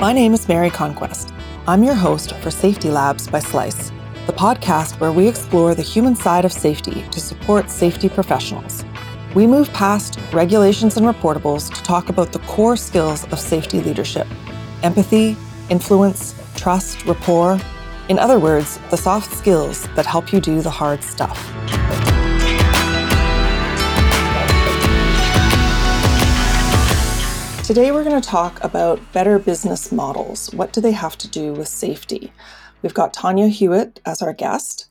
My name is Mary Conquest. I'm your host for Safety Labs by Slice, the podcast where we explore the human side of safety to support safety professionals. We move past regulations and reportables to talk about the core skills of safety leadership empathy, influence, trust, rapport. In other words, the soft skills that help you do the hard stuff. Today, we're going to talk about better business models. What do they have to do with safety? We've got Tanya Hewitt as our guest.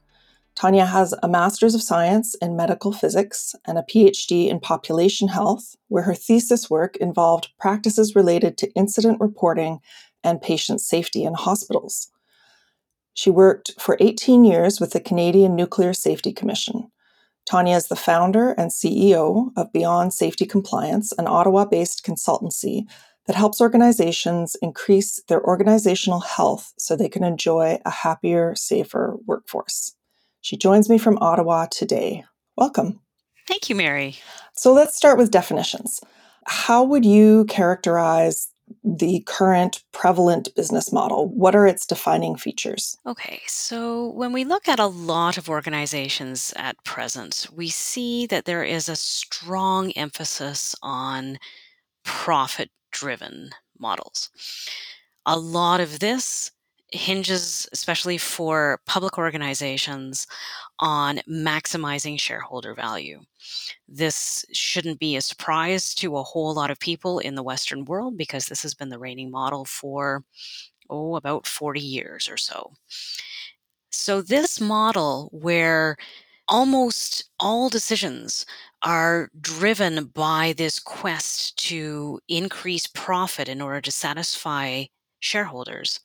Tanya has a Master's of Science in Medical Physics and a PhD in Population Health, where her thesis work involved practices related to incident reporting and patient safety in hospitals. She worked for 18 years with the Canadian Nuclear Safety Commission. Tanya is the founder and CEO of Beyond Safety Compliance, an Ottawa based consultancy that helps organizations increase their organizational health so they can enjoy a happier, safer workforce. She joins me from Ottawa today. Welcome. Thank you, Mary. So let's start with definitions. How would you characterize the current prevalent business model? What are its defining features? Okay, so when we look at a lot of organizations at present, we see that there is a strong emphasis on profit driven models. A lot of this hinges, especially for public organizations, on maximizing shareholder value. This shouldn't be a surprise to a whole lot of people in the Western world because this has been the reigning model for, oh, about 40 years or so. So, this model where almost all decisions are driven by this quest to increase profit in order to satisfy shareholders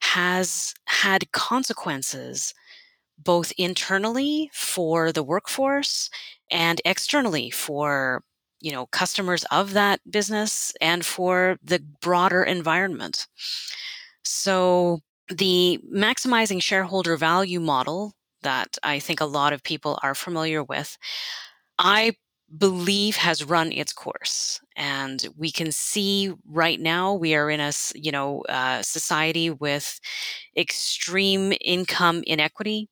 has had consequences both internally for the workforce and externally for you know customers of that business and for the broader environment. So the maximizing shareholder value model that i think a lot of people are familiar with i believe has run its course and we can see right now we are in a you know uh, society with extreme income inequity.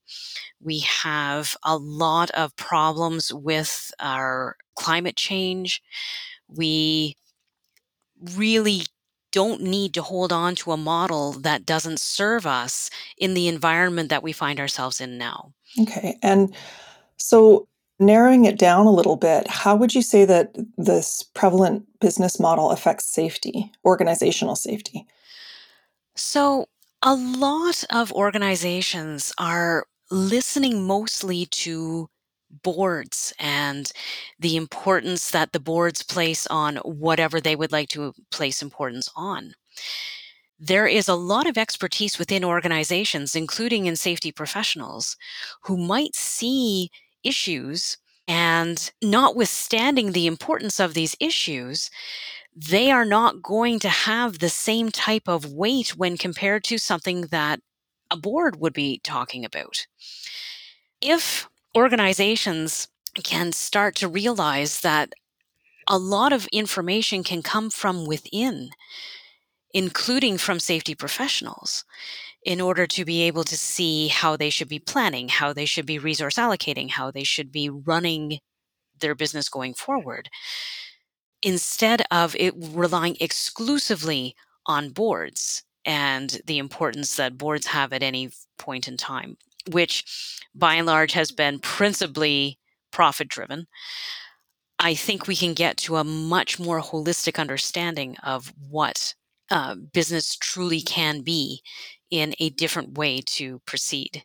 We have a lot of problems with our climate change. We really don't need to hold on to a model that doesn't serve us in the environment that we find ourselves in now. Okay and so Narrowing it down a little bit, how would you say that this prevalent business model affects safety, organizational safety? So, a lot of organizations are listening mostly to boards and the importance that the boards place on whatever they would like to place importance on. There is a lot of expertise within organizations, including in safety professionals, who might see issues. And notwithstanding the importance of these issues, they are not going to have the same type of weight when compared to something that a board would be talking about. If organizations can start to realize that a lot of information can come from within, including from safety professionals, in order to be able to see how they should be planning, how they should be resource allocating, how they should be running their business going forward, instead of it relying exclusively on boards and the importance that boards have at any point in time, which by and large has been principally profit driven. I think we can get to a much more holistic understanding of what uh, business truly can be in a different way to proceed.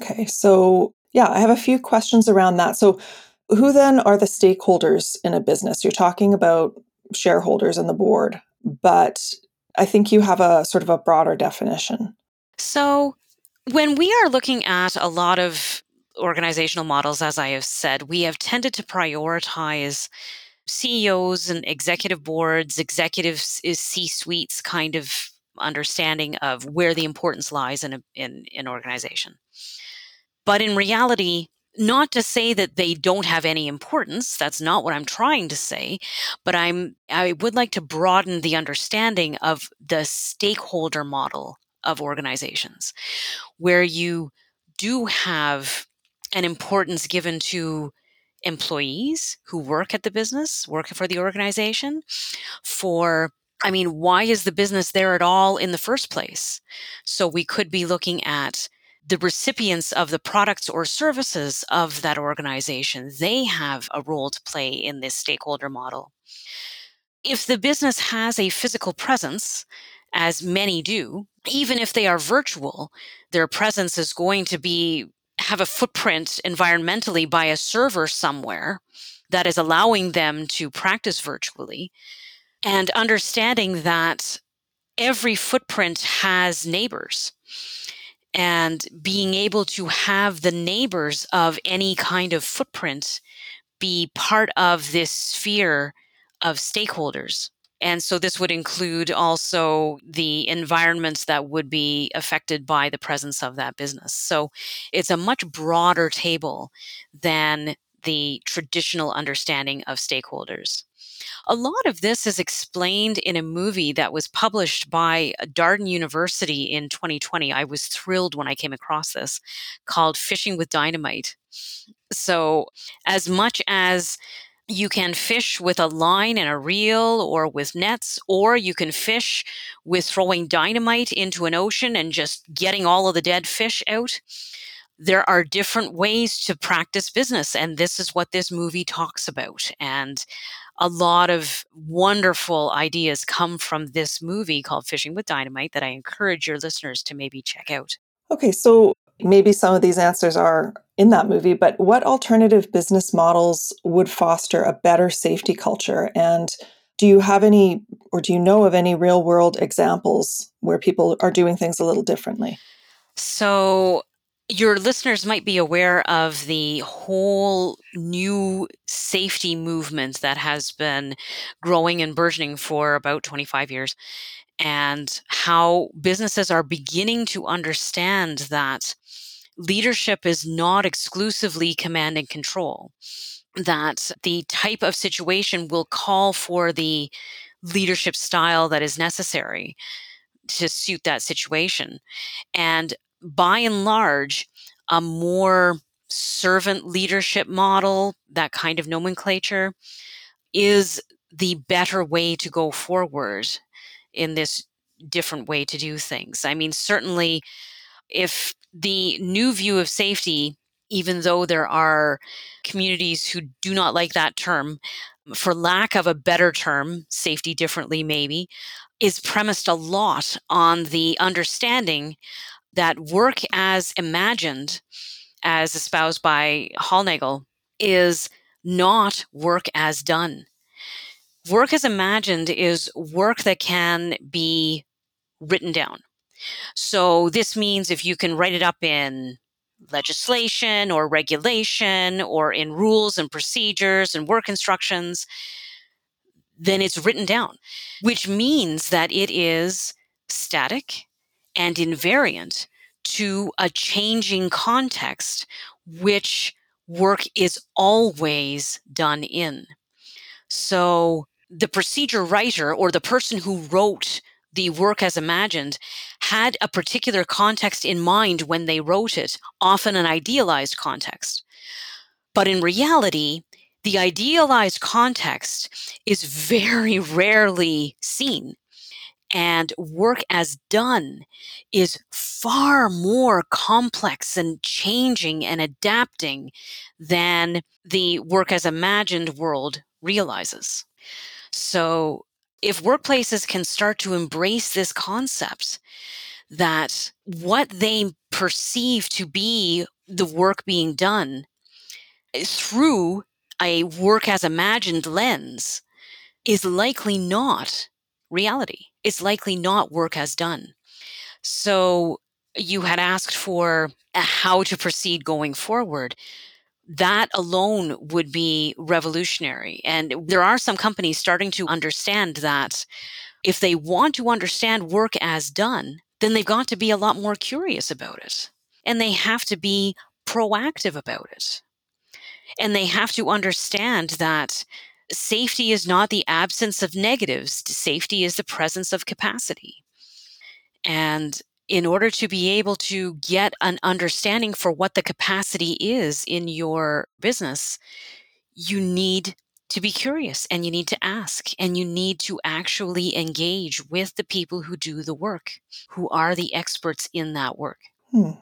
Okay, so yeah, I have a few questions around that. So, who then are the stakeholders in a business? You're talking about shareholders and the board, but I think you have a sort of a broader definition. So, when we are looking at a lot of organizational models, as I have said, we have tended to prioritize CEOs and executive boards, executive C suites kind of understanding of where the importance lies in, a, in an organization. But in reality, not to say that they don't have any importance that's not what i'm trying to say but i'm i would like to broaden the understanding of the stakeholder model of organizations where you do have an importance given to employees who work at the business work for the organization for I mean, why is the business there at all in the first place? So we could be looking at the recipients of the products or services of that organization, they have a role to play in this stakeholder model. If the business has a physical presence, as many do, even if they are virtual, their presence is going to be have a footprint environmentally by a server somewhere that is allowing them to practice virtually and understanding that every footprint has neighbors and being able to have the neighbors of any kind of footprint be part of this sphere of stakeholders. And so this would include also the environments that would be affected by the presence of that business. So it's a much broader table than the traditional understanding of stakeholders. A lot of this is explained in a movie that was published by uh, Darden University in 2020. I was thrilled when I came across this called Fishing with Dynamite. So, as much as you can fish with a line and a reel or with nets, or you can fish with throwing dynamite into an ocean and just getting all of the dead fish out. There are different ways to practice business, and this is what this movie talks about. And a lot of wonderful ideas come from this movie called Fishing with Dynamite that I encourage your listeners to maybe check out. Okay, so maybe some of these answers are in that movie, but what alternative business models would foster a better safety culture? And do you have any, or do you know of any real world examples where people are doing things a little differently? So, your listeners might be aware of the whole new safety movement that has been growing and burgeoning for about 25 years, and how businesses are beginning to understand that leadership is not exclusively command and control, that the type of situation will call for the leadership style that is necessary to suit that situation. And by and large, a more servant leadership model, that kind of nomenclature, is the better way to go forward in this different way to do things. I mean, certainly, if the new view of safety, even though there are communities who do not like that term, for lack of a better term, safety differently maybe, is premised a lot on the understanding that work as imagined, as espoused by Hollnagel, is not work as done. Work as imagined is work that can be written down. So this means if you can write it up in legislation or regulation or in rules and procedures and work instructions, then it's written down, which means that it is static and invariant to a changing context, which work is always done in. So the procedure writer or the person who wrote the work as imagined had a particular context in mind when they wrote it, often an idealized context. But in reality, the idealized context is very rarely seen and work as done is far more complex and changing and adapting than the work as imagined world realizes. So, if workplaces can start to embrace this concept that what they perceive to be the work being done through a work as imagined lens is likely not reality. It's likely not work as done. So you had asked for uh, how to proceed going forward. That alone would be revolutionary. And there are some companies starting to understand that if they want to understand work as done, then they've got to be a lot more curious about it. And they have to be proactive about it. And they have to understand that safety is not the absence of negatives, safety is the presence of capacity. And in order to be able to get an understanding for what the capacity is in your business, you need to be curious and you need to ask and you need to actually engage with the people who do the work, who are the experts in that work. Hmm.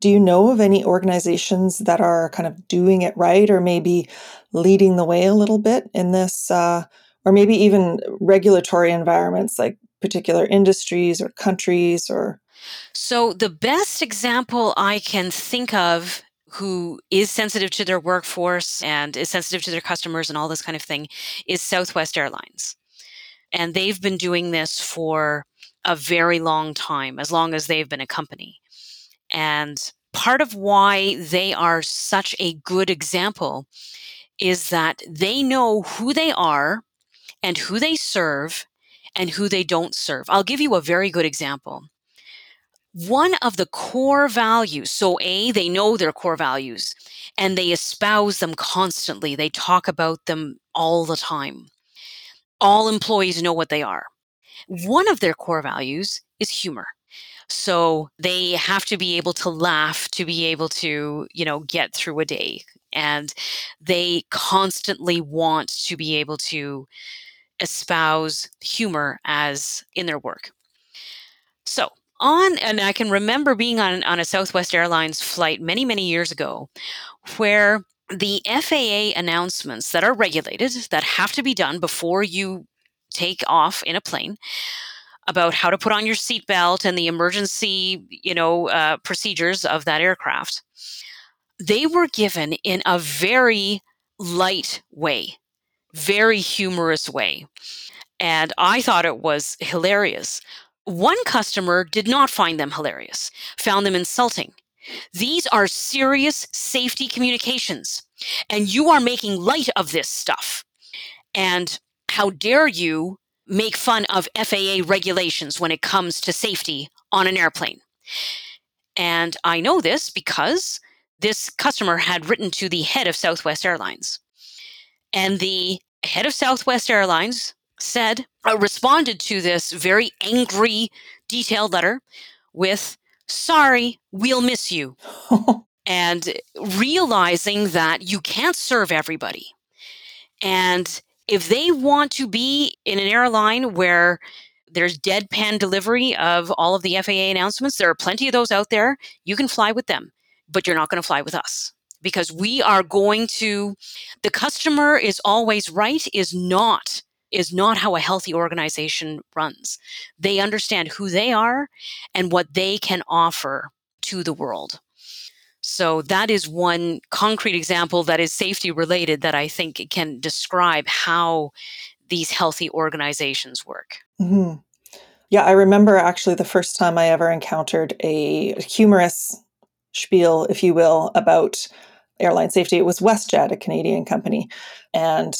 Do you know of any organizations that are kind of doing it right or maybe leading the way a little bit in this, uh, or maybe even regulatory environments like particular industries or countries or? So, the best example I can think of who is sensitive to their workforce and is sensitive to their customers and all this kind of thing is Southwest Airlines. And they've been doing this for a very long time, as long as they've been a company. And part of why they are such a good example is that they know who they are and who they serve and who they don't serve. I'll give you a very good example. One of the core values, so A, they know their core values and they espouse them constantly. They talk about them all the time. All employees know what they are. One of their core values is humor. So they have to be able to laugh to be able to, you know, get through a day. And they constantly want to be able to espouse humor as in their work. So on, and I can remember being on, on a Southwest Airlines flight many, many years ago where the FAA announcements that are regulated that have to be done before you take off in a plane about how to put on your seatbelt and the emergency, you know, uh, procedures of that aircraft. They were given in a very light way, very humorous way. And I thought it was hilarious. One customer did not find them hilarious, found them insulting. These are serious safety communications, and you are making light of this stuff. And how dare you make fun of FAA regulations when it comes to safety on an airplane. And I know this because this customer had written to the head of Southwest Airlines. And the head of Southwest Airlines said, uh, responded to this very angry, detailed letter with, Sorry, we'll miss you. and realizing that you can't serve everybody. And if they want to be in an airline where there's deadpan delivery of all of the FAA announcements, there are plenty of those out there. You can fly with them, but you're not going to fly with us because we are going to the customer is always right is not is not how a healthy organization runs. They understand who they are and what they can offer to the world. So that is one concrete example that is safety related that I think can describe how these healthy organizations work. Mm-hmm. Yeah, I remember actually the first time I ever encountered a humorous spiel, if you will, about airline safety. It was WestJet, a Canadian company. And,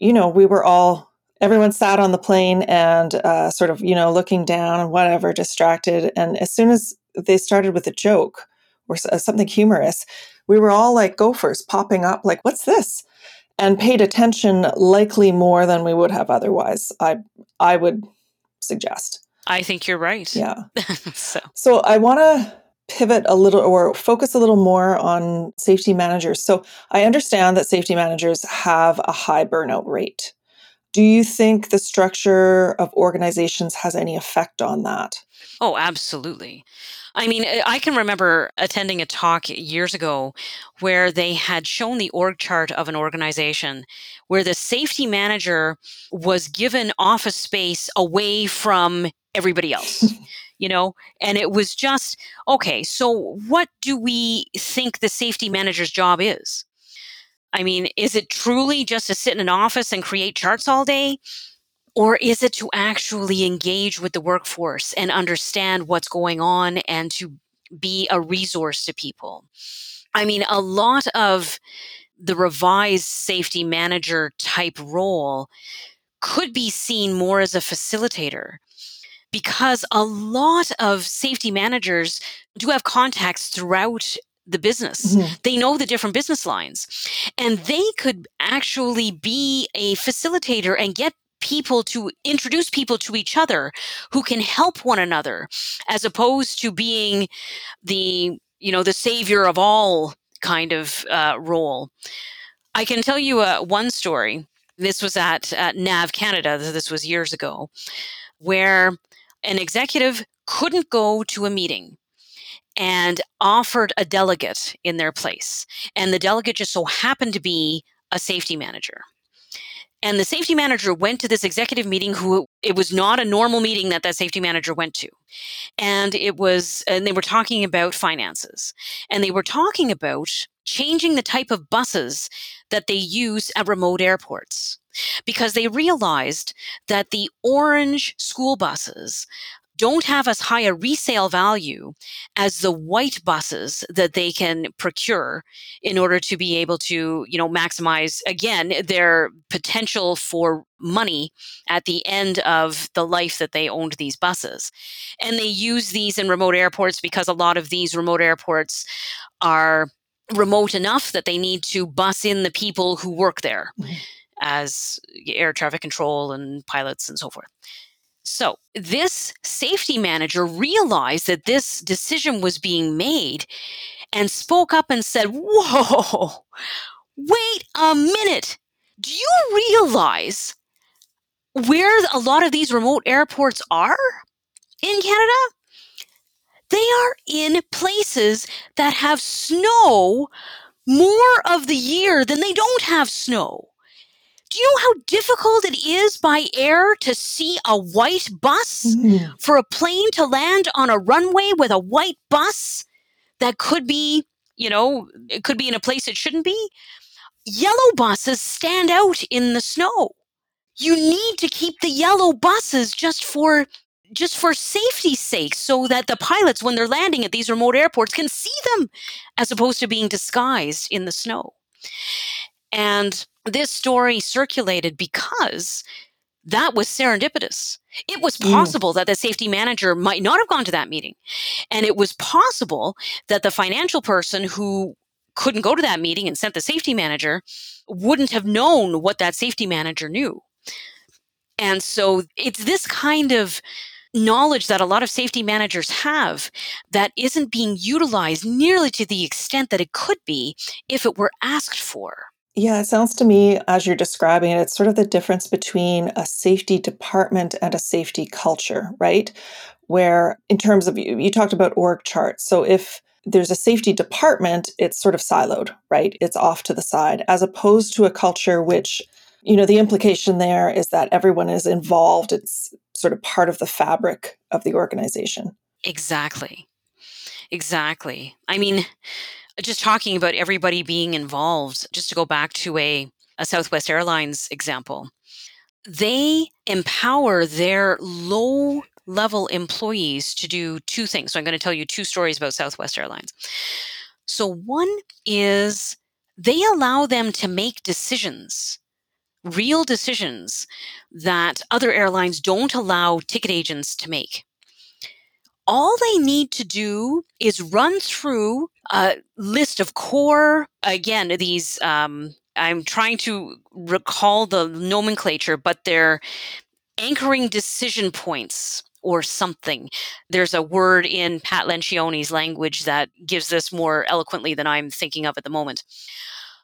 you know, we were all, everyone sat on the plane and uh, sort of, you know, looking down and whatever, distracted. And as soon as they started with a joke, or uh, something humorous, we were all like gophers popping up, like, what's this? And paid attention likely more than we would have otherwise. I I would suggest. I think you're right. Yeah. so. so I want to pivot a little or focus a little more on safety managers. So I understand that safety managers have a high burnout rate. Do you think the structure of organizations has any effect on that? Oh, absolutely. I mean, eh, I can remember attending a talk years ago where they had shown the org chart of an organization where the safety manager was given office space away from everybody else. you know, and it was just okay, so what do we think the safety manager's job is? I mean, is it truly just to sit in an office and create charts all day? Or is it to actually engage with the workforce and understand what's going on and to be a resource to people? I mean, a lot of the revised safety manager type role could be seen more as a facilitator because a lot of safety managers do have contacts throughout the business. Mm-hmm. They know the different business lines. And they could actually be a facilitator and get people to introduce people to each other who can help one another as opposed to being the you know the savior of all kind of uh, role. I can tell you uh, one story. This was at, at nav canada this was years ago where an executive couldn't go to a meeting and offered a delegate in their place. And the delegate just so happened to be a safety manager and the safety manager went to this executive meeting who it was not a normal meeting that that safety manager went to. And it was, and they were talking about finances and they were talking about changing the type of buses that they use at remote airports because they realized that the orange school buses don't have as high a resale value as the white buses that they can procure in order to be able to you know maximize again their potential for money at the end of the life that they owned these buses and they use these in remote airports because a lot of these remote airports are remote enough that they need to bus in the people who work there mm-hmm. as air traffic control and pilots and so forth so, this safety manager realized that this decision was being made and spoke up and said, Whoa, wait a minute. Do you realize where a lot of these remote airports are in Canada? They are in places that have snow more of the year than they don't have snow. Do you know how difficult it is by air to see a white bus? Mm-hmm. For a plane to land on a runway with a white bus that could be, you know, it could be in a place it shouldn't be? Yellow buses stand out in the snow. You need to keep the yellow buses just for just for safety's sake so that the pilots when they're landing at these remote airports can see them as opposed to being disguised in the snow. And this story circulated because that was serendipitous. It was mm. possible mm. that the safety manager might not have gone to that meeting. And it was possible that the financial person who couldn't go to that meeting and sent the safety manager wouldn't have known what that safety manager knew. And so it's this kind of knowledge that a lot of safety managers have that isn't being utilized nearly to the extent that it could be if it were asked for. Yeah, it sounds to me, as you're describing it, it's sort of the difference between a safety department and a safety culture, right? Where, in terms of, you, you talked about org charts. So if there's a safety department, it's sort of siloed, right? It's off to the side, as opposed to a culture which, you know, the implication there is that everyone is involved. It's sort of part of the fabric of the organization. Exactly. Exactly. I mean, just talking about everybody being involved, just to go back to a, a Southwest Airlines example, they empower their low level employees to do two things. So I'm going to tell you two stories about Southwest Airlines. So one is they allow them to make decisions, real decisions that other airlines don't allow ticket agents to make all they need to do is run through a list of core, again, these, um, I'm trying to recall the nomenclature, but they're anchoring decision points or something. There's a word in Pat Lencioni's language that gives this more eloquently than I'm thinking of at the moment.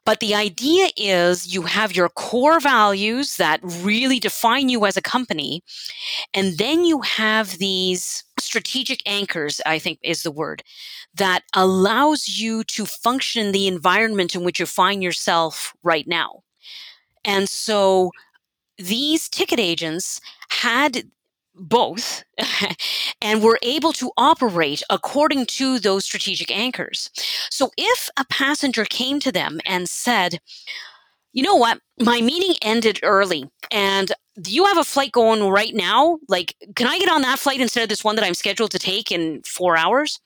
But the idea is you have your core values that really define you as a company. And then you have these strategic anchors, I think is the word, that allows you to function in the environment in which you find yourself right now. And so these ticket agents had both and were able to operate according to those strategic anchors. So if a passenger came to them and said, you know what, my meeting ended early and do you have a flight going right now? Like, can I get on that flight instead of this one that I'm scheduled to take in four hours?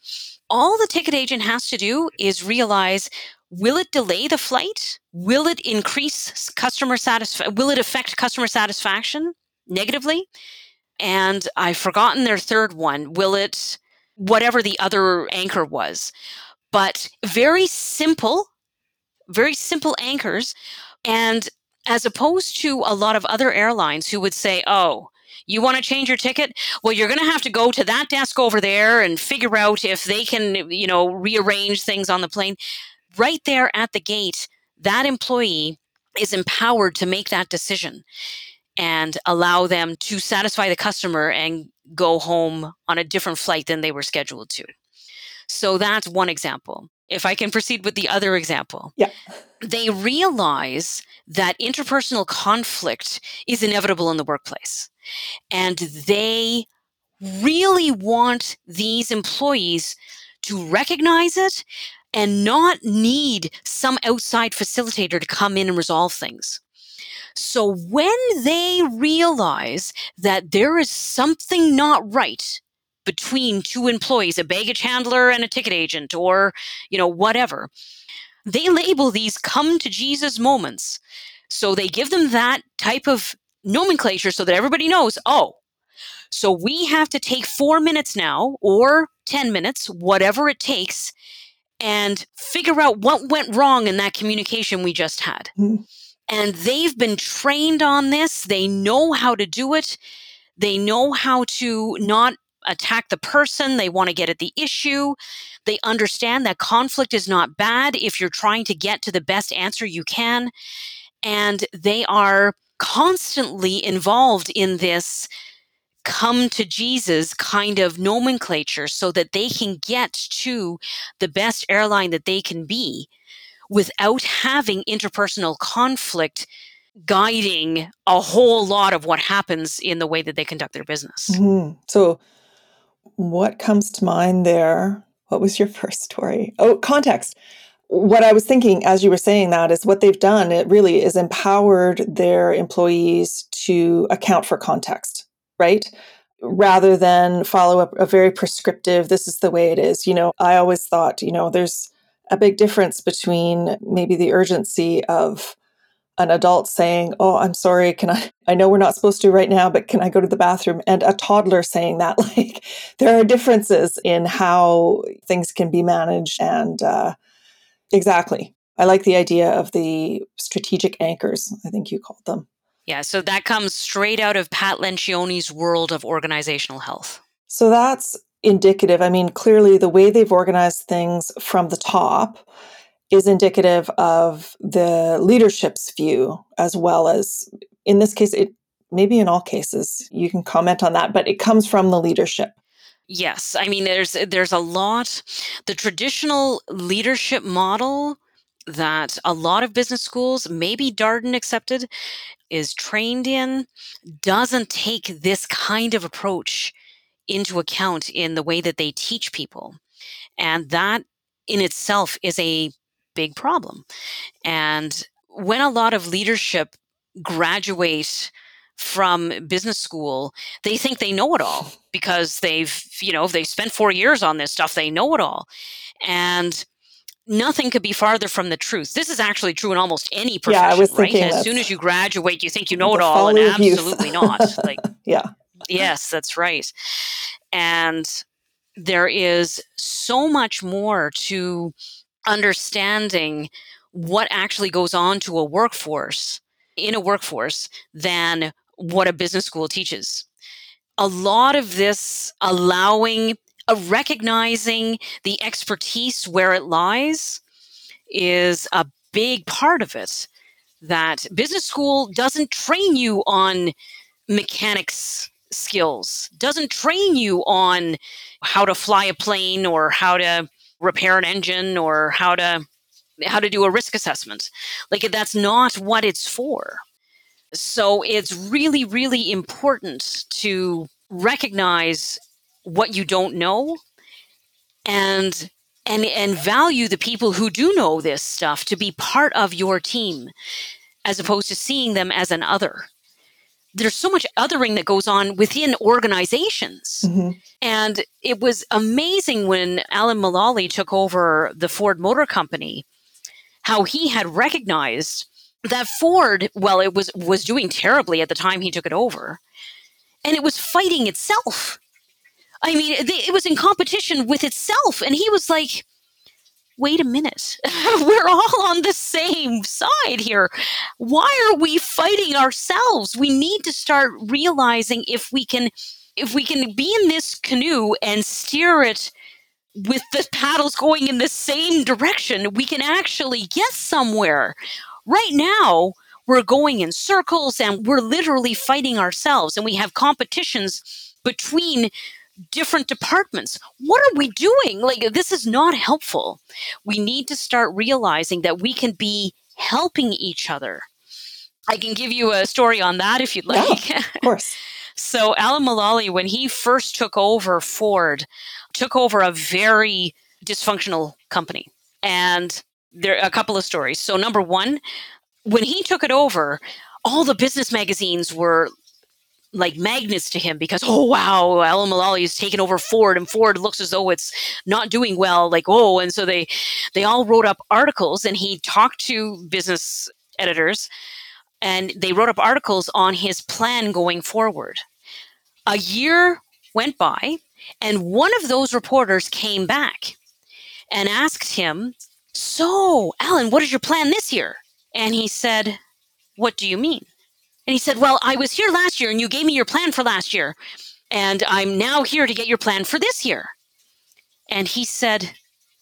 All the ticket agent has to do is realize will it delay the flight? Will it increase customer satisfaction? Will it affect customer satisfaction negatively? And I've forgotten their third one. Will it, whatever the other anchor was. but very simple, very simple anchors. And as opposed to a lot of other airlines who would say, oh, you want to change your ticket? Well, you're going to have to go to that desk over there and figure out if they can, you know, rearrange things on the plane. Right there at the gate, that employee is empowered to make that decision and allow them to satisfy the customer and go home on a different flight than they were scheduled to. So that's one example. If I can proceed with the other example. Yeah. They realize that interpersonal conflict is inevitable in the workplace. And they really want these employees to recognize it and not need some outside facilitator to come in and resolve things. So when they realize that there is something not right between two employees, a baggage handler and a ticket agent or, you know, whatever, they label these come to Jesus moments. So they give them that type of nomenclature so that everybody knows, oh, so we have to take four minutes now or 10 minutes, whatever it takes, and figure out what went wrong in that communication we just had. Mm. And they've been trained on this. They know how to do it. They know how to not attack the person. They want to get at the issue. They understand that conflict is not bad if you're trying to get to the best answer you can. And they are constantly involved in this come to Jesus kind of nomenclature so that they can get to the best airline that they can be without having interpersonal conflict guiding a whole lot of what happens in the way that they conduct their business. Mm-hmm. So, what comes to mind there? What was your first story? Oh, context. What I was thinking as you were saying that is what they've done, it really is empowered their employees to account for context, right? Rather than follow a, a very prescriptive, this is the way it is. You know, I always thought, you know, there's a big difference between maybe the urgency of an adult saying, "Oh, I'm sorry, can I I know we're not supposed to right now, but can I go to the bathroom?" and a toddler saying that like there are differences in how things can be managed and uh, exactly. I like the idea of the strategic anchors, I think you called them. Yeah, so that comes straight out of Pat Lencioni's world of organizational health. So that's indicative. I mean, clearly the way they've organized things from the top is indicative of the leadership's view as well as in this case it maybe in all cases you can comment on that but it comes from the leadership. Yes. I mean there's there's a lot. The traditional leadership model that a lot of business schools maybe darden accepted is trained in doesn't take this kind of approach into account in the way that they teach people and that in itself is a big problem. And when a lot of leadership graduate from business school, they think they know it all because they've, you know, they've spent four years on this stuff, they know it all. And nothing could be farther from the truth. This is actually true in almost any profession, yeah, I was right? As soon as you graduate, you think you know it all, and absolutely not. Like, yeah, yes, that's right. And there is so much more to understanding what actually goes on to a workforce in a workforce than what a business school teaches. A lot of this allowing, uh, recognizing the expertise where it lies is a big part of it. That business school doesn't train you on mechanics skills, doesn't train you on how to fly a plane or how to repair an engine or how to how to do a risk assessment. Like that's not what it's for. So it's really really important to recognize what you don't know and and and value the people who do know this stuff to be part of your team as opposed to seeing them as an other there's so much othering that goes on within organizations. Mm-hmm. And it was amazing when Alan Mulally took over the Ford Motor Company, how he had recognized that Ford, well, it was was doing terribly at the time he took it over, and it was fighting itself. I mean, it was in competition with itself, and he was like, wait a minute, we're all on the same side here. Why are we fighting ourselves? We need to start realizing if we can if we can be in this canoe and steer it with the paddles going in the same direction, we can actually get somewhere. Right now, we're going in circles and we're literally fighting ourselves, and we have competitions between different departments. What are we doing? Like, this is not helpful. We need to start realizing that we can be helping each other. I can give you a story on that if you'd like. Yeah, of course. so, Alan Mulally, when he first took over Ford, took over a very dysfunctional company. And there are a couple of stories. So, number one, when he took it over, all the business magazines were like magnets to him because oh wow Alan Mulally has taken over Ford and Ford looks as though it's not doing well like oh and so they they all wrote up articles and he talked to business editors and they wrote up articles on his plan going forward. A year went by and one of those reporters came back and asked him so Alan what is your plan this year? And he said what do you mean and he said, Well, I was here last year and you gave me your plan for last year. And I'm now here to get your plan for this year. And he said,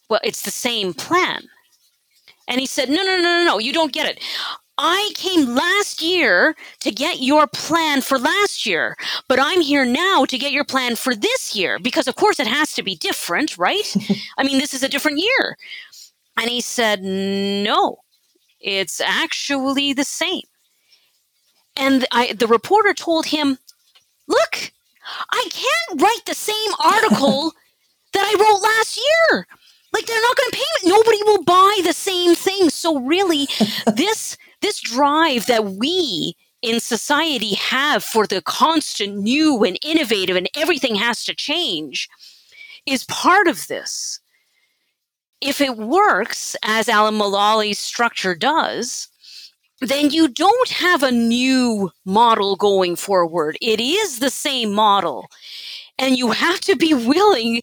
Well, it's the same plan. And he said, No, no, no, no, no, you don't get it. I came last year to get your plan for last year, but I'm here now to get your plan for this year because, of course, it has to be different, right? I mean, this is a different year. And he said, No, it's actually the same. And I, the reporter told him, Look, I can't write the same article that I wrote last year. Like they're not going to pay me. Nobody will buy the same thing. So really, this this drive that we in society have for the constant new and innovative and everything has to change is part of this. If it works as Alan Mulally's structure does, then you don't have a new model going forward. It is the same model. And you have to be willing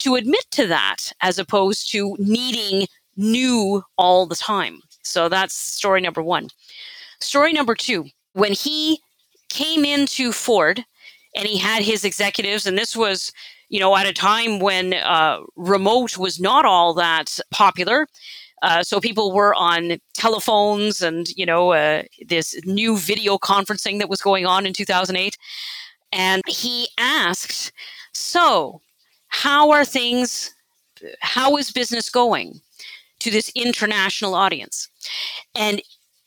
to admit to that as opposed to needing new all the time. So that's story number one. Story number two when he came into Ford and he had his executives, and this was, you know, at a time when uh, remote was not all that popular. Uh, so people were on telephones and, you know, uh, this new video conferencing that was going on in 2008. And he asked, So, how are things, how is business going to this international audience? And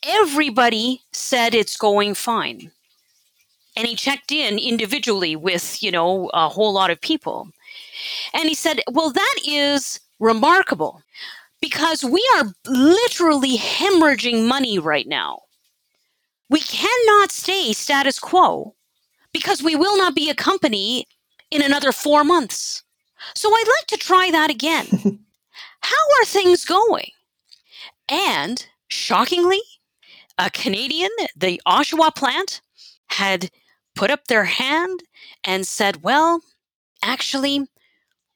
everybody said it's going fine. And he checked in individually with, you know, a whole lot of people. And he said, Well, that is remarkable because we are literally hemorrhaging money right now. We cannot stay status quo because we will not be a company in another four months. So I'd like to try that again. How are things going? And shockingly, a Canadian, the Oshawa plant, had put up their hand and said, Well, actually,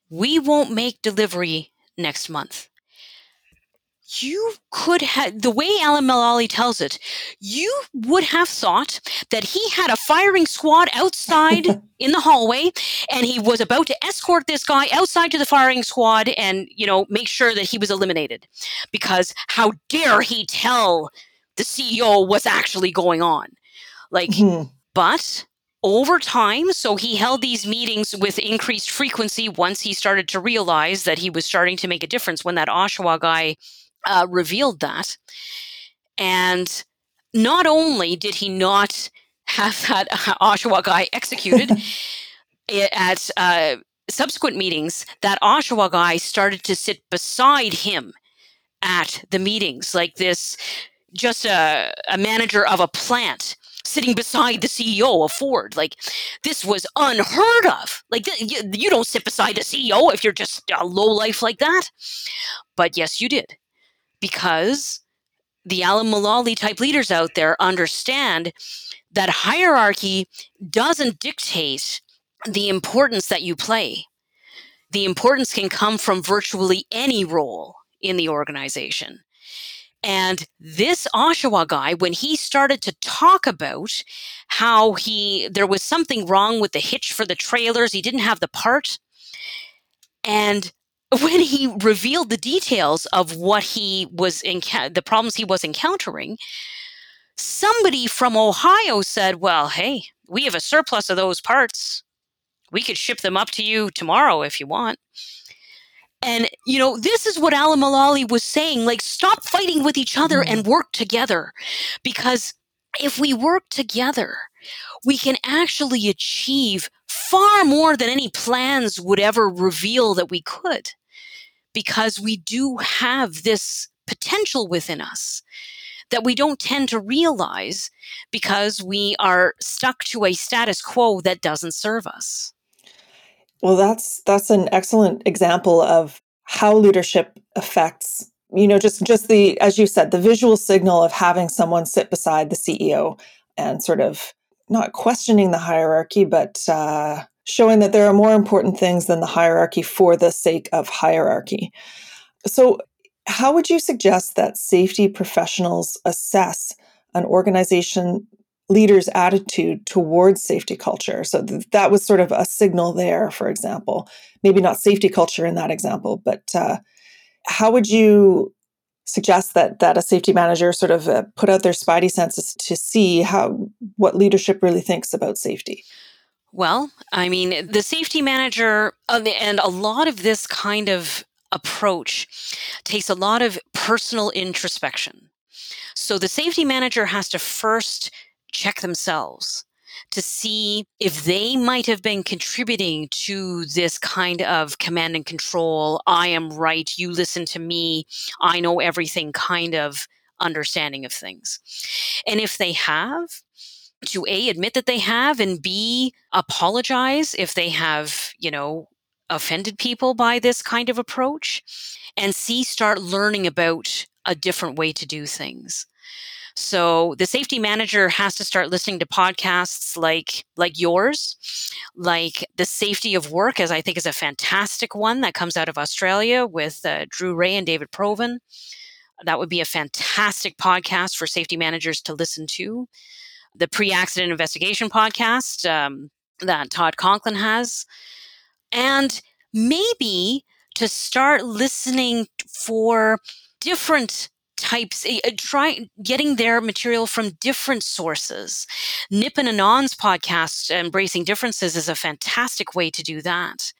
we won't make delivery next month you could have the way Alan Mulally tells it, you would have thought that he had a firing squad outside in the hallway and he was about to escort this guy outside to the firing squad and, you know, make sure that he was eliminated. Because how dare he tell the CEO what's actually going on? Like, mm-hmm. but over time, so he held these meetings with increased frequency once he started to realize that he was starting to make a difference when that Oshawa guy uh, revealed that. And not only did he not have that uh, Oshawa guy executed at uh, subsequent meetings, that Oshawa guy started to sit beside him at the meetings, like this, just a, a manager of a plant sitting beside the CEO of Ford. Like this was unheard of. Like you, you don't sit beside a CEO if you're just a low life like that. But yes, you did because the Alan Mulally type leaders out there understand that hierarchy doesn't dictate the importance that you play. The importance can come from virtually any role in the organization. And this Oshawa guy, when he started to talk about how he there was something wrong with the hitch for the trailers, he didn't have the part. And when he revealed the details of what he was in the problems he was encountering, somebody from Ohio said, "Well, hey, we have a surplus of those parts. We could ship them up to you tomorrow if you want." And, you know, this is what Alan Mulally was saying like, stop fighting with each other mm-hmm. and work together. Because if we work together, we can actually achieve far more than any plans would ever reveal that we could. Because we do have this potential within us that we don't tend to realize because we are stuck to a status quo that doesn't serve us. Well, that's that's an excellent example of how leadership affects, you know, just just the as you said, the visual signal of having someone sit beside the CEO and sort of not questioning the hierarchy, but uh, showing that there are more important things than the hierarchy for the sake of hierarchy. So, how would you suggest that safety professionals assess an organization leaders' attitude towards safety culture. So th- that was sort of a signal there, for example. Maybe not safety culture in that example, but uh, how would you suggest that that a safety manager sort of uh, put out their spidey senses to see how what leadership really thinks about safety? Well, I mean, the safety manager, uh, and a lot of this kind of approach takes a lot of personal introspection. So the safety manager has to first check themselves to see if they might have been contributing to this kind of command and control. I am right, you listen to me, I know everything kind of understanding of things. And if they have, to A, admit that they have, and B, apologize if they have, you know, offended people by this kind of approach, and C, start learning about a different way to do things. So the safety manager has to start listening to podcasts like like yours, like the safety of work, as I think is a fantastic one that comes out of Australia with uh, Drew Rae and David Provan. That would be a fantastic podcast for safety managers to listen to. The pre-accident investigation podcast um, that Todd Conklin has, and maybe to start listening for different types uh, try getting their material from different sources. Nippin Anand's podcast embracing differences is a fantastic way to do that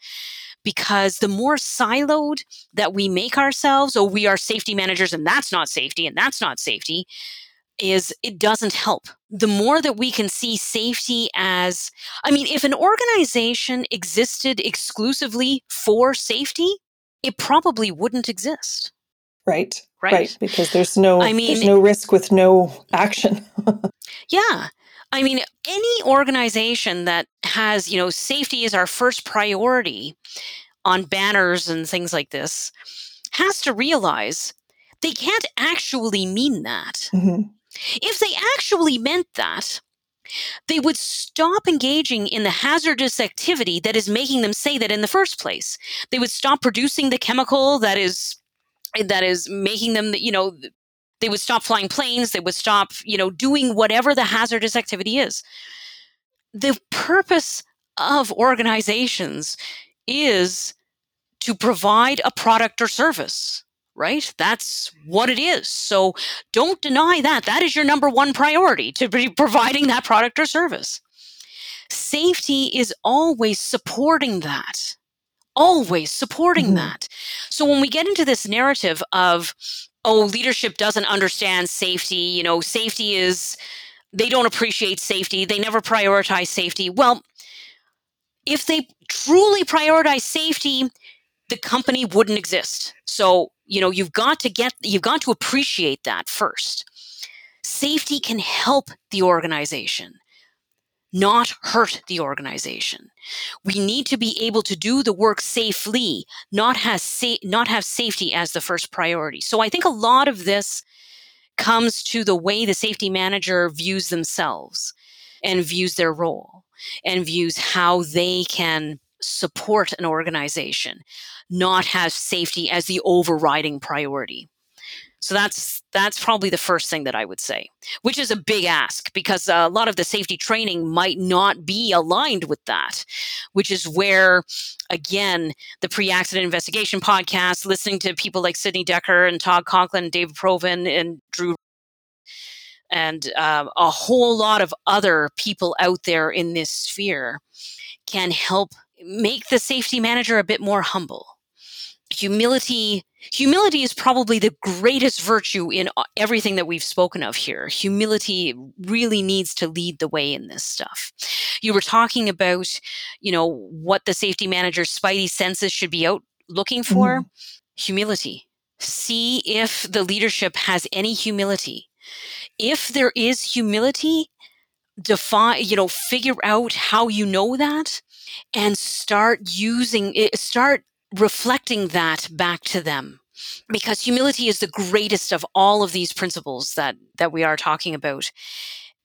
because the more siloed that we make ourselves oh we are safety managers and that's not safety and that's not safety is it doesn't help. The more that we can see safety as i mean if an organization existed exclusively for safety it probably wouldn't exist right right, right because there's no I mean, there's no risk with no action yeah i mean any organization that has you know safety is our first priority on banners and things like this has to realize they can't actually mean that mm-hmm. if they actually meant that they would stop engaging in the hazardous activity that is making them say that in the first place. They would stop producing the chemical that is that is making them, you know, they would stop flying planes, they would stop, you know, doing whatever the hazardous activity is. The purpose of organizations is to provide a product or service, right? That's what it is. So don't deny that. That is your number one priority to be providing that product or service. Safety is always supporting that always supporting mm-hmm. that. So when we get into this narrative of, oh, leadership doesn't understand safety, you know, safety is, they don't appreciate safety, they never prioritize safety. Well, if they truly prioritize safety, the company wouldn't exist. So, you know, you've got to get, you've got to appreciate that first. Safety can help the organization not hurt the organization. We need to be able to do the work safely, not has sa- not have safety as the first priority. So I think a lot of this comes to the way the safety manager views themselves and views their role and views how they can support an organization, not have safety as the overriding priority. So that's that's probably the first thing that I would say, which is a big ask because a lot of the safety training might not be aligned with that, which is where again the pre-accident investigation podcast, listening to people like Sidney Dekker and Todd Conklin, David Provan, and Drew and um, a whole lot of other people out there in this sphere can help make the safety manager a bit more humble humility humility is probably the greatest virtue in everything that we've spoken of here. Humility really needs to lead the way in this stuff. You were talking about you know what the safety manager's spidey senses should be out looking for. Mm-hmm. humility. See if the leadership has any humility. If there is humility define you know figure out how you know that and start using it start reflecting that back to them. Because humility is the greatest of all of these principles that that we are talking about.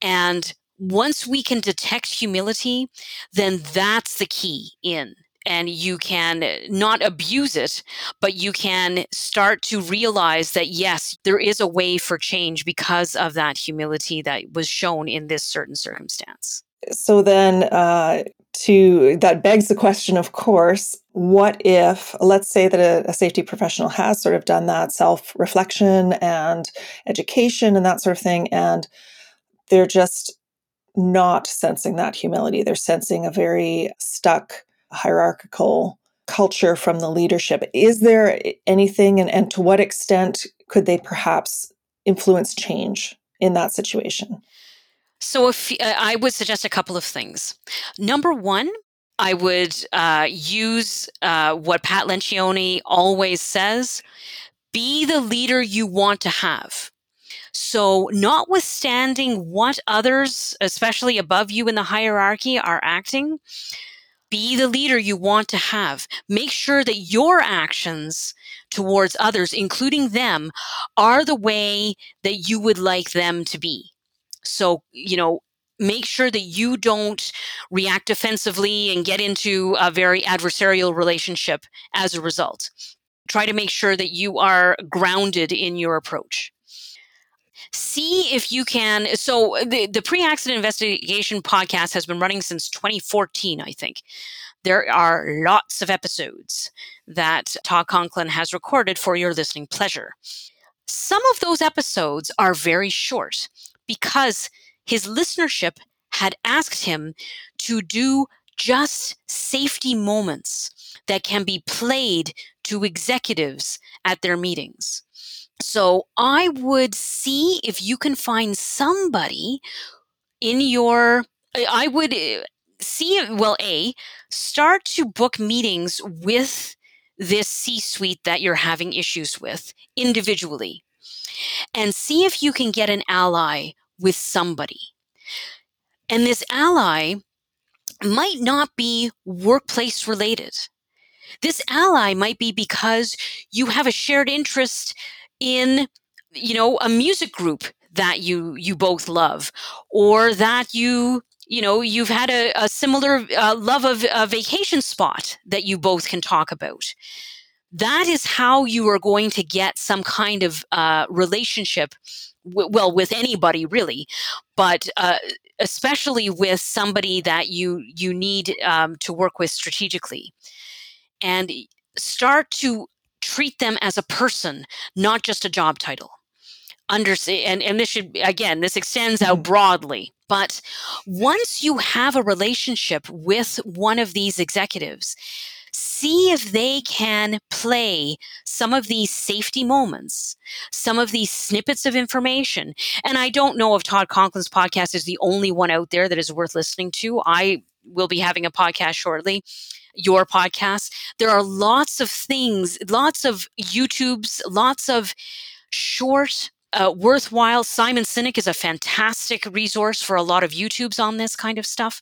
And once we can detect humility then that's the key in. And you can uh, not abuse it, but you can start to realize that yes, there is a way for change because of that humility that was shown in this certain circumstance. So then, uh, to that begs the question, of course, what if, let's say that a, a safety professional has sort of done that self reflection and education and that sort of thing, and they're just not sensing that humility. They're sensing a very stuck hierarchical culture from the leadership. Is there anything, and, and to what extent could they perhaps influence change in that situation? So, if uh, I would suggest a couple of things. Number one, I would uh, use uh, what Pat Lencioni always says be the leader you want to have. So, notwithstanding what others, especially above you in the hierarchy, are acting, be the leader you want to have. Make sure that your actions towards others, including them, are the way that you would like them to be. So, you know, make sure that you don't react defensively and get into a very adversarial relationship as a result. Try to make sure that you are grounded in your approach. See if you can. So, uh, the, the pre accident investigation podcast has been running since 2014, I think. There are lots of episodes that Todd Conklin has recorded for your listening pleasure. Some of those episodes are very short because his listenership had asked him to do just safety moments that can be played to executives at their meetings. So I would see if you can find somebody in your, I would eh, see, well, A, start to book meetings with this C suite that you're having issues with individually and see if you can get an ally with somebody. And this ally might not be workplace related. This ally might be because you have a shared interest in, you know, a music group that you you both love or that you you know you've had a, a similar uh, love of a vacation spot that you both can talk about that is how you are going to get some kind of uh, relationship w- well with anybody really. But uh, especially with somebody that you you need um, to work with strategically. And start to treat them as a person not just a job title. Under and, and this should again this extends out mm-hmm. broadly but once you have a relationship with one of these executives see if they can play some of these safety moments, some of these snippets of information. And I don't know if Todd Conklin's podcast is the only one out there that is worth listening to. I will be having a podcast shortly your podcast. There are lots of things, lots of YouTubes, lots of short, uh, worthwhile. Simon Sinek is a fantastic resource for a lot of YouTubes on this kind of stuff.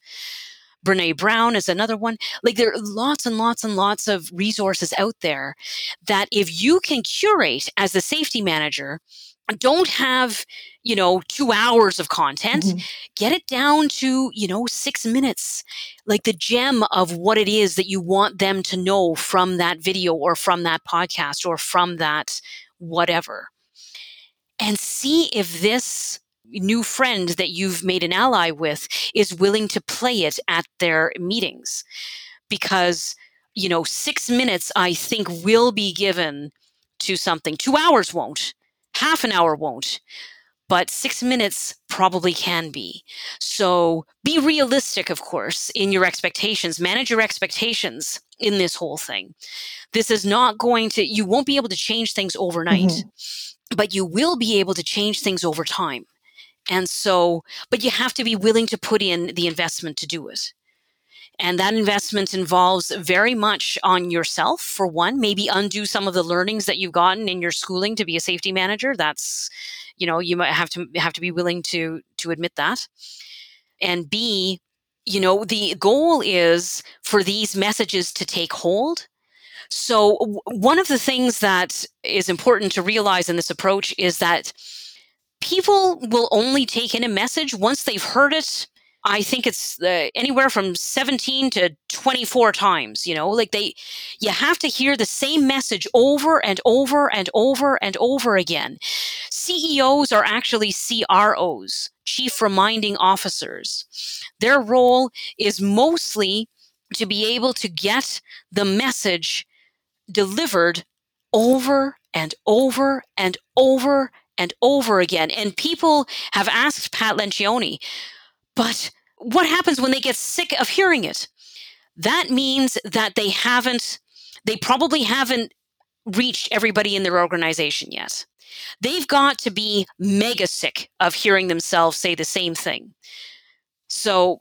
Brene Brown is another one. Like there are lots and lots and lots of resources out there that if you can curate as the safety manager, don't have you know two hours of content Mhm. get it down to you know six minutes like the gem of what it is that you want them to know from that video or from that podcast or from that whatever and see if this new friend that you've made an ally with is willing to play it at their meetings. Because you know 6 minutes i think will be given to something. 2 hours won't. Half an hour won't. But 6 minutes probably can be. So be realistic of course in your expectations. Manage your expectations in this whole thing. This is not going to you won't be able to change things overnight Mhm. but you will be able to change things over time. And so, but you have to be willing to put in the investment to do it. And that investment involves very much on yourself, for one, maybe undo some of the learnings that you've gotten in your schooling to be a safety manager. That's, you know, you might have to have to be willing to to admit that. And B, you know, the goal is for these messages to take hold so, w- one of the things that is important to realize in this approach is that people will only take in a message once they've heard it. I think it's uh, anywhere from 17 to 24 times, you know, like they, you have to hear the same message over and over and over and over again. CEOs are actually CROs, Chief Reminding Officers. Their role is mostly to be able to get the message delivered over and over and over and over again. And people have asked Pat Lencioni, but what happens when they get sick of hearing it? That means that they haven't, they probably haven't reached everybody in their organization yet. They've got to be mega sick of hearing themselves say the same thing. So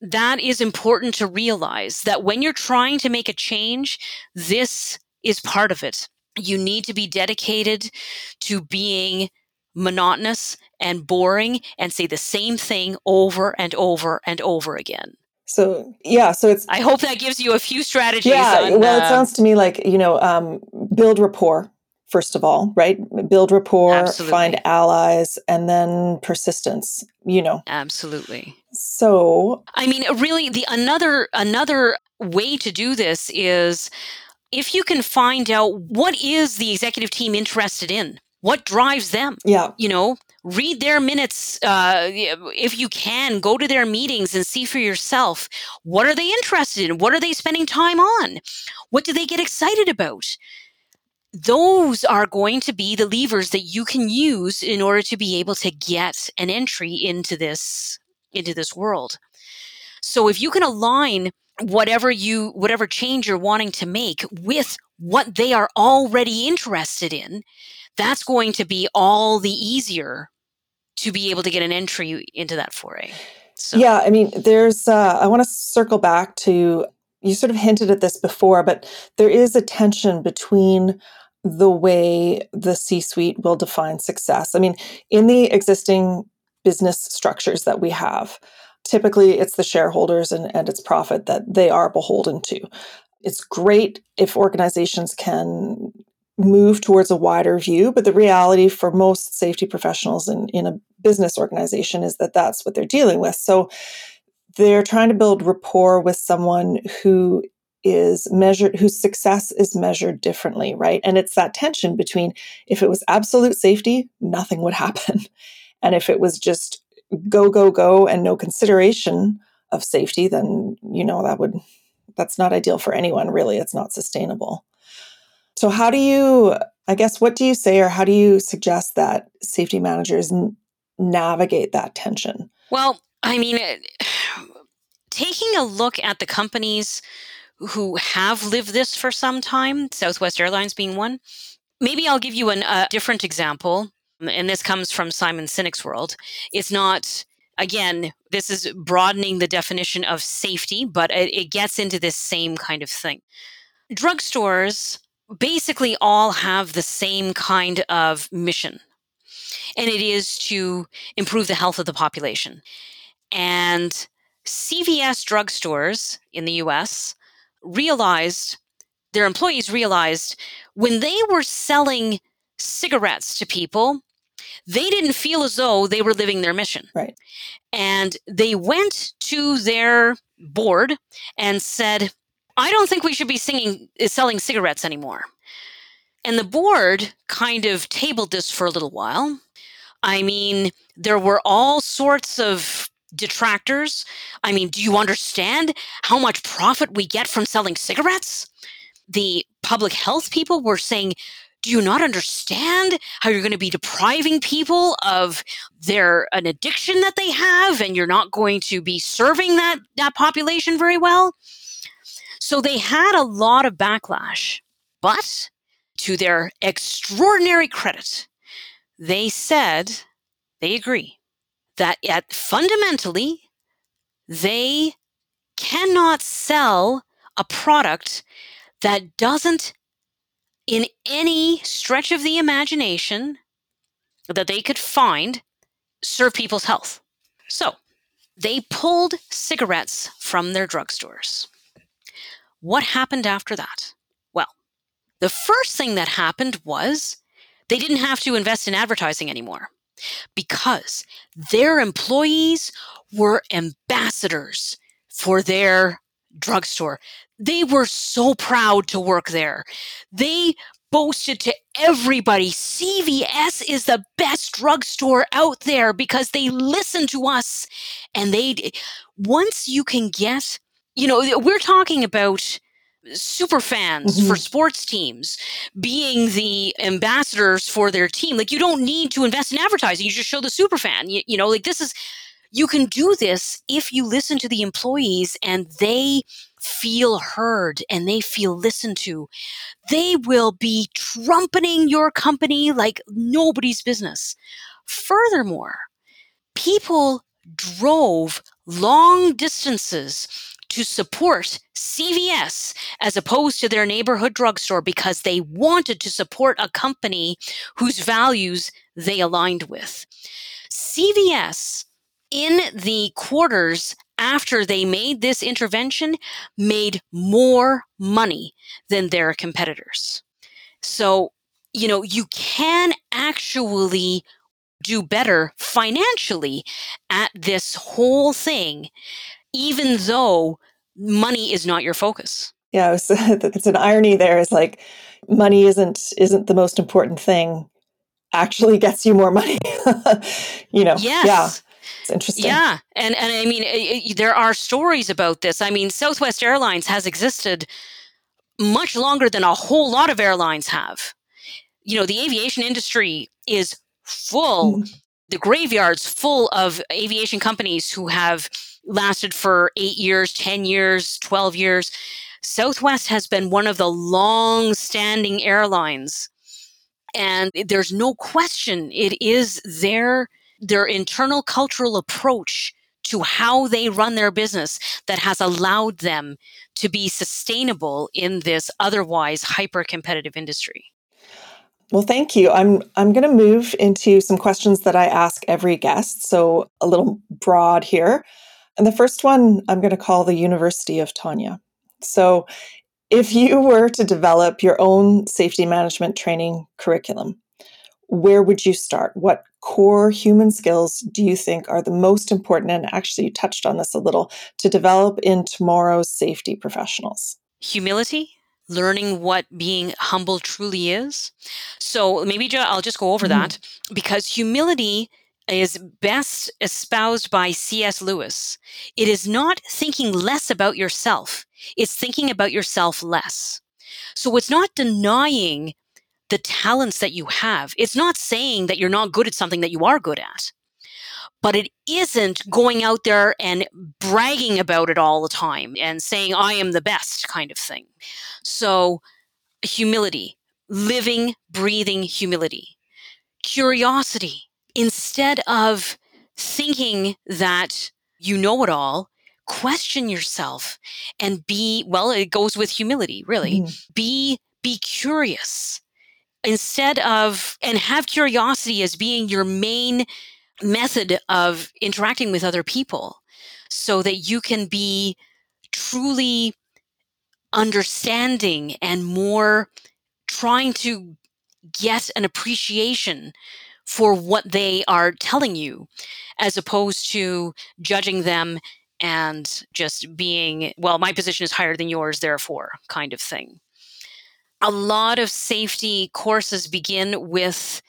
that is important to realize that when you're trying to make a change, this is part of it. You need to be dedicated to being monotonous and boring and say the same thing over and over and over again. So yeah, so it's I hope that gives you a few strategies. yeah. on, well, it uh, sounds to me like you know, um, build rapport first of all, right? Build rapport, Absolutely. find allies, and then persistence. You know, absolutely. so I mean, really, the another another way to do this is if you can find out what is the executive team interested in, what drives them. yeah, You know, read their minutes uh, if you can. Go to their meetings and see for yourself what are they interested in. What are they spending time on? What do they get excited about? Those are going to be the levers that you can use in order to be able to get an entry into this into this world. So if you can align whatever you whatever change you're wanting to make with what they are already interested in, that's going to be all the easier to be able to get an entry into that foray. So yeah. I mean, there's. Uh, I want to circle back to you. Sort of hinted at this before, but there is a tension between the way the C-suite will define success. I mean, in the existing business structures that we have, typically it's the shareholders and, and its profit that they are beholden to. It's great if organizations can move towards a wider view, but the reality for most safety professionals in, in a business organization is that that's what they're dealing with. So they're trying to build rapport with someone who is measured whose success is measured differently right and it's that tension between if it was absolute safety nothing would happen and if it was just go go go and no consideration of safety then you know that would that's not ideal for anyone really it's not sustainable so how do you i guess what do you say or how do you suggest that safety managers n- navigate that tension Well, I mean, it- taking a look at the companies who have lived this for some time, Southwest Airlines being one, maybe I'll give you a different example. And this comes from Simon Sinek's world. It's not, again, this is broadening the definition of safety, but it, it gets into this same kind of thing. Drugstores basically all have the same kind of mission, and it is to improve the health of the population. And CVS drugstores in the US realized, their employees realized, when they were selling cigarettes to people, they didn't feel as though they were living their mission. Right. And they went to their board and said, I don't think we should be singing, eh, selling cigarettes anymore. And the board kind of tabled this for a little while. I mean, there were all sorts of detractors. I mean, do you understand how much profit we get from selling cigarettes? The public health people were saying, do you not understand how you're going to be depriving people of their an addiction that they have and you're not going to be serving that that population very well? So they had a lot of backlash but to their extraordinary credit they said they agree that at fundamentally they cannot sell a product that doesn't in any stretch of the imagination that they could find serve people's health. So they pulled cigarettes from their drugstores. What happened after that? Well, the first thing that happened was they didn't have to invest in advertising anymore because their employees were ambassadors for their drugstore. They were so proud to work there. They boasted to everybody CVS is the best drugstore out there because they listen to us. And they, once you can get, you know, we're talking about super fans mm-hmm. for sports teams being the ambassadors for their team like you don't need to invest in advertising you just show the super fan you, you know like this is you can do this if you listen to the employees and they feel heard and they feel listened to. They will be trumpeting your company like nobody's business. Furthermore, people drove long distances to support CVS as opposed to their neighborhood drugstore because they wanted to support a company whose values they aligned with. CVS in the quarters after they made this intervention made more money than their competitors. So, you know, you can actually do better financially at this whole thing, even though money is not your focus. Yeah, it's, it's an irony there. It's like money isn't isn't the most important thing. Actually, gets you more money. you know. Yes. Yeah. It's interesting. Yeah, and and I mean, it, it, there are stories about this. I mean, Southwest Airlines has existed much longer than a whole lot of airlines have. You know, the aviation industry is full. Mm. The graveyard's full of aviation companies who have lasted for eight years, 10 years, 12 years. Southwest has been one of the long standing airlines. And there's no question it is their their internal cultural approach to how they run their business that has allowed them to be sustainable in this otherwise hyper competitive industry. Well, thank you. I'm I'm going to move into some questions that I ask every guest, so a little broad here. And the first one I'm going to call the University of Tanya. So, if you were to develop your own safety management training curriculum, where would you start? What core human skills do you think are the most important? And actually, you touched on this a little to develop in tomorrow's safety professionals. Humility, learning what being humble truly is. So maybe I'll just go over mm-hmm. that because humility is best espoused by C.S. Lewis. It is not thinking less about yourself, it's thinking about yourself less. So it's not denying the talents that you have. It's not saying that you're not good at something that you are good at, but it isn't going out there and bragging about it all the time and saying, I am the best kind of thing. So, humility, living, breathing humility, curiosity, instead of thinking that you know it all, question yourself and be well it goes with humility really mm. be be curious instead of and have curiosity as being your main method of interacting with other people so that you can be truly understanding and more trying to get an appreciation for what they are telling you, as opposed to judging them and just being, well, my position is higher than yours, therefore, kind of thing. A lot of safety courses begin with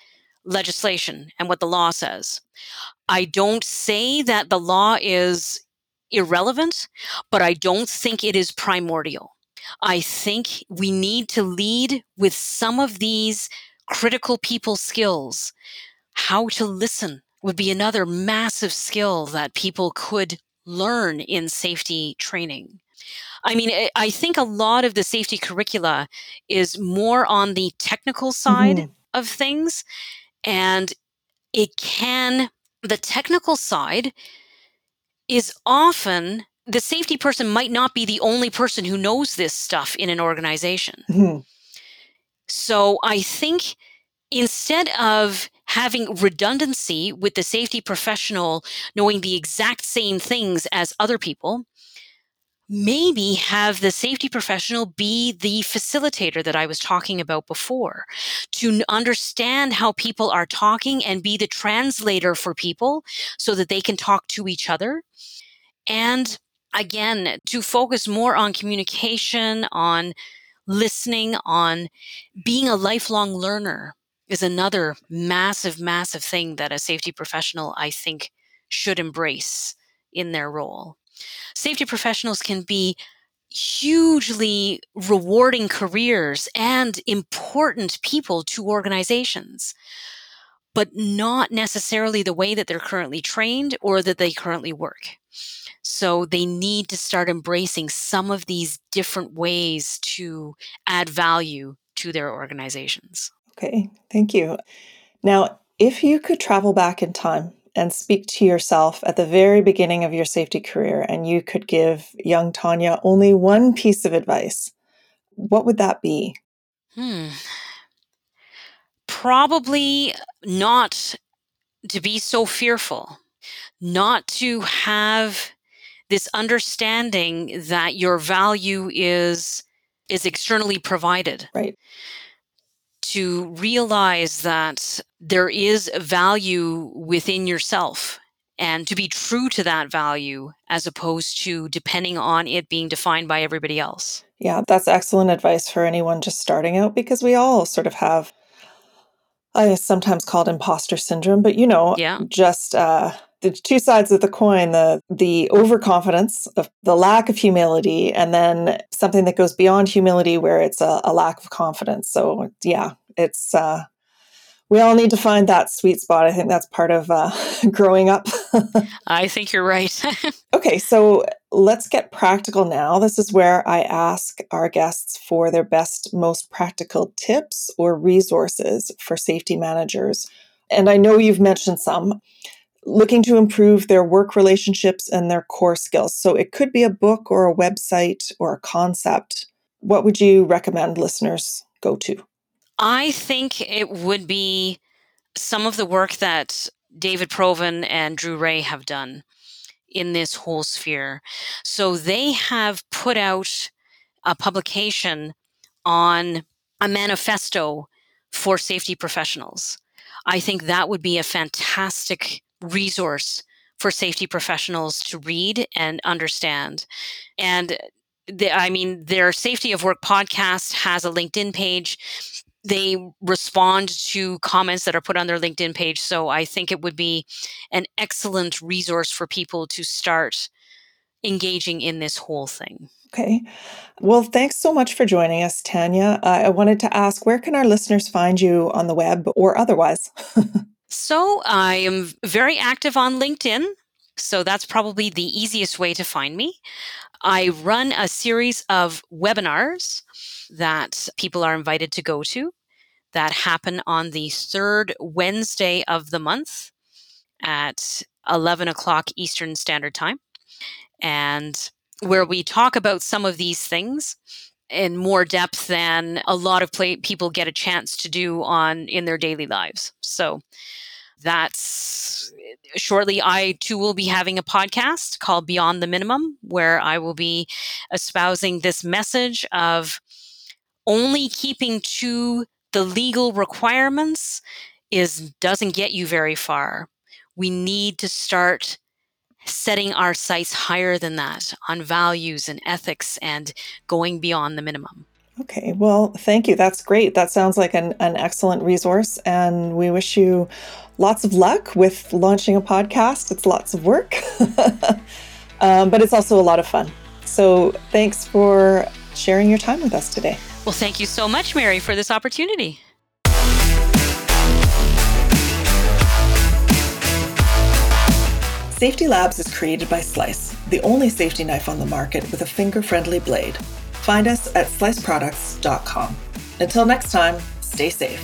legislation and what the law says. I don't say that the law is irrelevant, but I don't think it is primordial. I think we need to lead with some of these critical people skills. How to listen would be another massive skill that people could learn in safety training. I mean, I think a lot of the safety curricula is more on the technical side mm-hmm. of things. And it can, the technical side is often the safety person might not be the only person who knows this stuff in an organization. Mm-hmm. So I think instead of having redundancy with the safety professional knowing the exact same things as other people, maybe have the safety professional be the facilitator that I was talking about before to understand how people are talking and be the translator for people so that they can talk to each other. And again, to focus more on communication, on listening, on being a lifelong learner is another massive, massive thing that a safety professional, I think, should embrace in their role safety professionals can be hugely rewarding careers and important people to organizations, but not necessarily the way that they're currently trained or that they currently work. So they need to start embracing some of these different ways to add value to their organizations. Okay, thank you. Now, if you could travel back in time and speak to yourself at the very beginning of your safety career and you could give young Tanya only one piece of advice, what would that be? Hmm. Probably not to be so fearful, not to have this understanding that your value is is externally provided. Right to realize that there is value within yourself and to be true to that value as opposed to depending on it being defined by everybody else. Yeah, that's excellent advice for anyone just starting out because we all sort of have I sometimes called imposter syndrome, but you know, yeah. just uh the two sides of the coin the the overconfidence of the lack of humility and then something that goes beyond humility where it's a, a lack of confidence so yeah it's uh we all need to find that sweet spot i think that's part of uh, growing up i think you're right okay so let's get practical now this is where i ask our guests for their best most practical tips or resources for safety managers and i know you've mentioned some looking to improve their work relationships and their core skills. So it could be a book or a website or a concept. What would you recommend listeners go to? I think it would be some of the work that David Provan and Drew Rae have done in this whole sphere. So they have put out a publication on a manifesto for safety professionals. I think that would be a fantastic resource for safety professionals to read and understand. And the, I mean, their Safety of Work podcast has a LinkedIn page. They respond to comments that are put on their LinkedIn page. So I think it would be an excellent resource for people to start engaging in this whole thing. Okay. Well, thanks so much for joining us, Tanya. Uh, I wanted to ask where can our listeners find you on the web or otherwise? So I am very active on LinkedIn. So that's probably the easiest way to find me. I run a series of webinars that people are invited to go to that happen on the third Wednesday of the month at 11 o'clock Eastern Standard Time. And where we talk about some of these things in more depth than a lot of play- people get a chance to do on in their daily lives. So that's eh, shortly I too will be having a podcast called Beyond the Minimum where I will be espousing this message of only keeping to the legal requirements is doesn't get you very far. We need to start setting our sights higher than that on values and ethics and going beyond the minimum. Okay, well, thank you. That's great. That sounds like an, an excellent resource. And we wish you lots of luck with launching a podcast. It's lots of work, um, but it's also a lot of fun. So thanks for sharing your time with us today. Well, thank you so much, Mary, for this opportunity. Safety Labs is created by Slice, the only safety knife on the market with a finger friendly blade. Find us at sliceproducts.com. Until next time, stay safe.